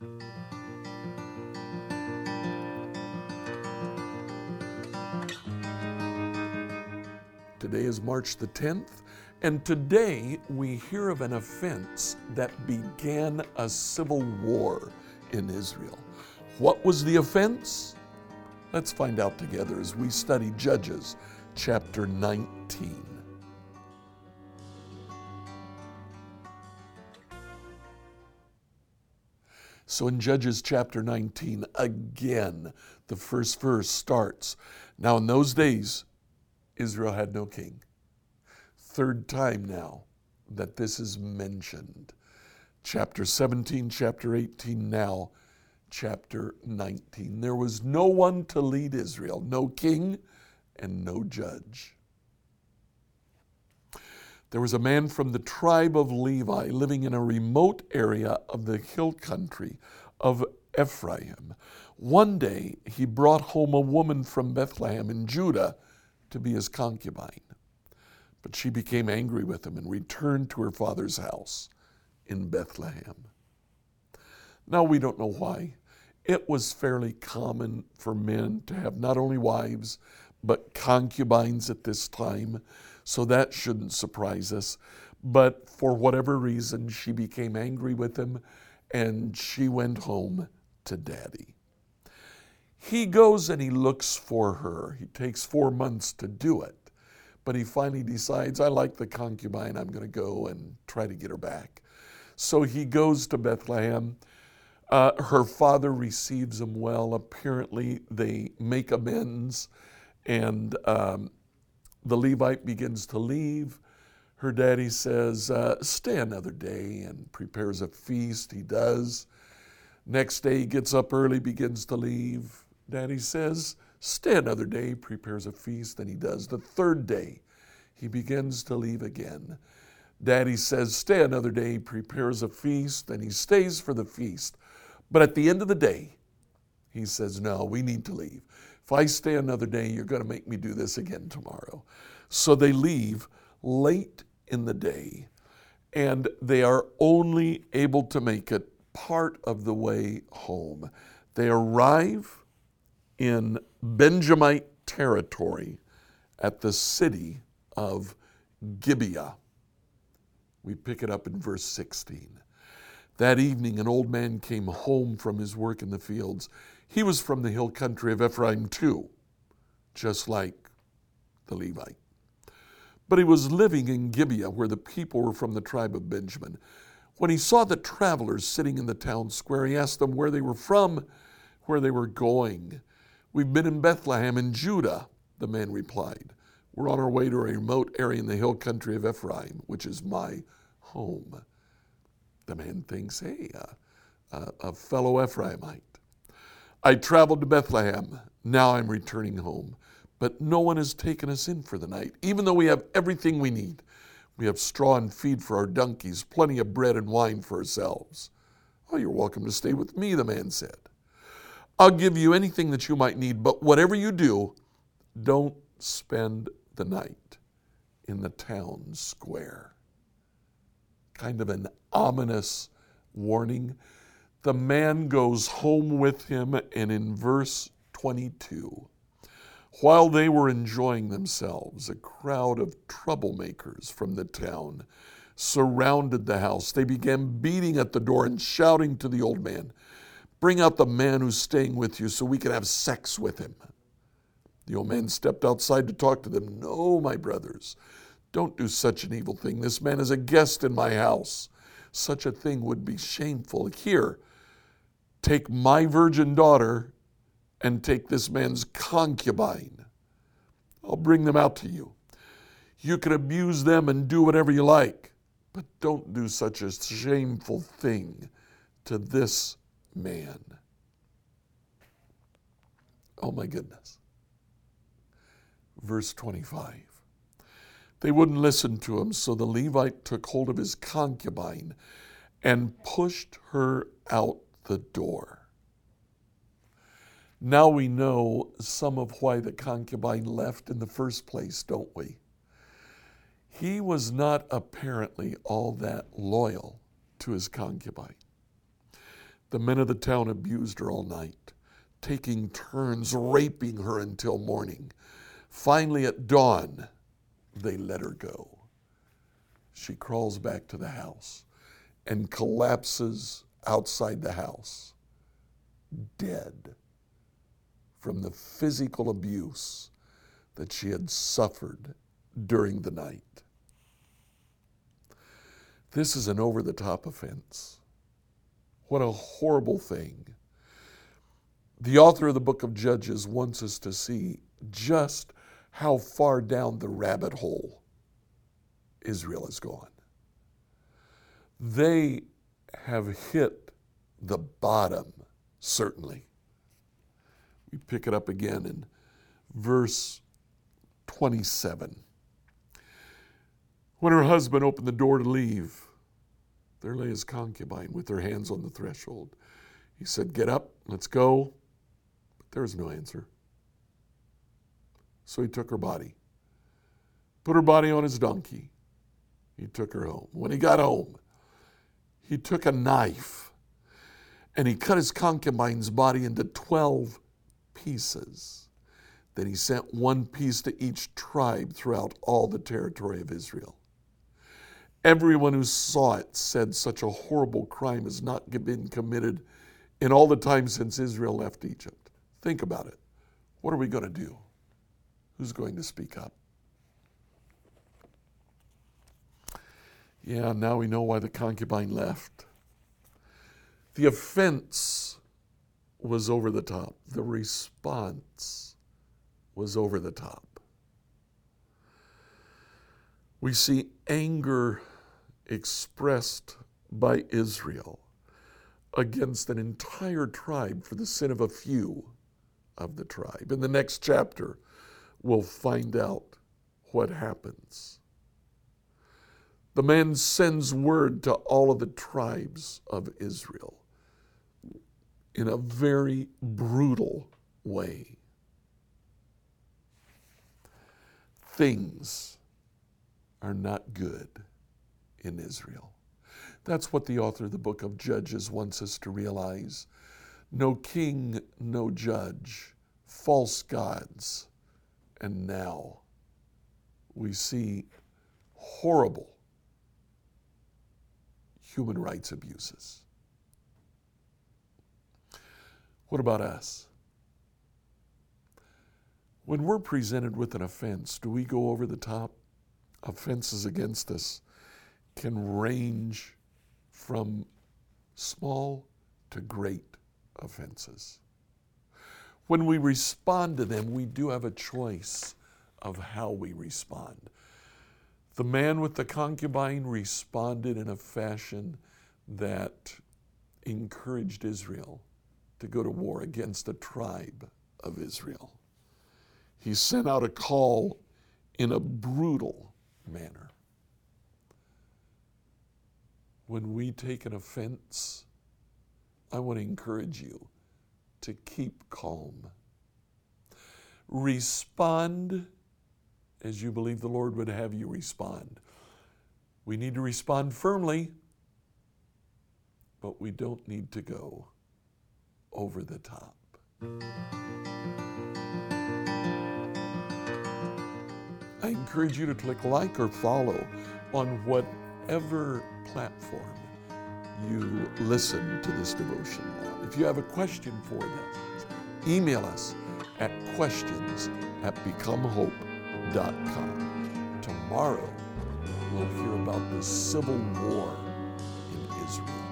Today is March the 10th, and today we hear of an offense that began a civil war in Israel. What was the offense? Let's find out together as we study Judges chapter 19. So in Judges chapter 19, again, the first verse starts Now in those days, Israel had no king. Third time now that this is mentioned. Chapter 17, chapter 18, now chapter 19. There was no one to lead Israel, no king and no judge. There was a man from the tribe of Levi living in a remote area of the hill country of Ephraim. One day he brought home a woman from Bethlehem in Judah to be his concubine. But she became angry with him and returned to her father's house in Bethlehem. Now we don't know why. It was fairly common for men to have not only wives, but concubines at this time, so that shouldn't surprise us. But for whatever reason, she became angry with him and she went home to daddy. He goes and he looks for her. He takes four months to do it, but he finally decides, I like the concubine, I'm going to go and try to get her back. So he goes to Bethlehem. Uh, her father receives him well. Apparently, they make amends, and um, the Levite begins to leave. Her daddy says, uh, Stay another day, and prepares a feast. He does. Next day, he gets up early, begins to leave. Daddy says, Stay another day, prepares a feast, and he does. The third day, he begins to leave again. Daddy says, Stay another day, prepares a feast, and he stays for the feast. But at the end of the day, he says, No, we need to leave. If I stay another day, you're going to make me do this again tomorrow. So they leave late in the day, and they are only able to make it part of the way home. They arrive in Benjamite territory at the city of Gibeah. We pick it up in verse 16. That evening, an old man came home from his work in the fields. He was from the hill country of Ephraim, too, just like the Levite. But he was living in Gibeah, where the people were from the tribe of Benjamin. When he saw the travelers sitting in the town square, he asked them where they were from, where they were going. We've been in Bethlehem in Judah, the man replied. We're on our way to a remote area in the hill country of Ephraim, which is my home. The man thinks, hey, uh, a fellow Ephraimite. I traveled to Bethlehem. Now I'm returning home. But no one has taken us in for the night, even though we have everything we need. We have straw and feed for our donkeys, plenty of bread and wine for ourselves. Oh, you're welcome to stay with me, the man said. I'll give you anything that you might need, but whatever you do, don't spend the night in the town square. Kind of an ominous warning. The man goes home with him, and in verse 22, while they were enjoying themselves, a crowd of troublemakers from the town surrounded the house. They began beating at the door and shouting to the old man, Bring out the man who's staying with you so we can have sex with him. The old man stepped outside to talk to them. No, my brothers, don't do such an evil thing. This man is a guest in my house. Such a thing would be shameful. Here, take my virgin daughter and take this man's concubine. I'll bring them out to you. You can abuse them and do whatever you like, but don't do such a shameful thing to this man. Oh my goodness. Verse 25. They wouldn't listen to him, so the Levite took hold of his concubine and pushed her out the door. Now we know some of why the concubine left in the first place, don't we? He was not apparently all that loyal to his concubine. The men of the town abused her all night, taking turns raping her until morning. Finally, at dawn, they let her go. She crawls back to the house and collapses outside the house, dead from the physical abuse that she had suffered during the night. This is an over the top offense. What a horrible thing. The author of the book of Judges wants us to see just how far down the rabbit hole Israel has gone. They have hit the bottom, certainly. We pick it up again in verse 27. When her husband opened the door to leave, there lay his concubine with her hands on the threshold. He said, Get up, let's go. But there was no answer. So he took her body, put her body on his donkey. He took her home. When he got home, he took a knife and he cut his concubine's body into 12 pieces. Then he sent one piece to each tribe throughout all the territory of Israel. Everyone who saw it said such a horrible crime has not been committed in all the time since Israel left Egypt. Think about it. What are we going to do? Who's going to speak up? Yeah, now we know why the concubine left. The offense was over the top, the response was over the top. We see anger expressed by Israel against an entire tribe for the sin of a few of the tribe. In the next chapter, we'll find out what happens. The man sends word to all of the tribes of Israel in a very brutal way. Things are not good in Israel. That's what the author of the book of Judges wants us to realize. No king, no judge, false gods. And now we see horrible human rights abuses. What about us? When we're presented with an offense, do we go over the top? Offenses against us can range from small to great offenses. When we respond to them, we do have a choice of how we respond. The man with the concubine responded in a fashion that encouraged Israel to go to war against a tribe of Israel. He sent out a call in a brutal manner. When we take an offense, I want to encourage you to keep calm. Respond as you believe the Lord would have you respond. We need to respond firmly, but we don't need to go over the top. I encourage you to click like or follow on whatever platform you listen to this devotion on. If you have a question for us, email us at questions at becomehope.com. Tomorrow, we'll hear about the civil war in Israel.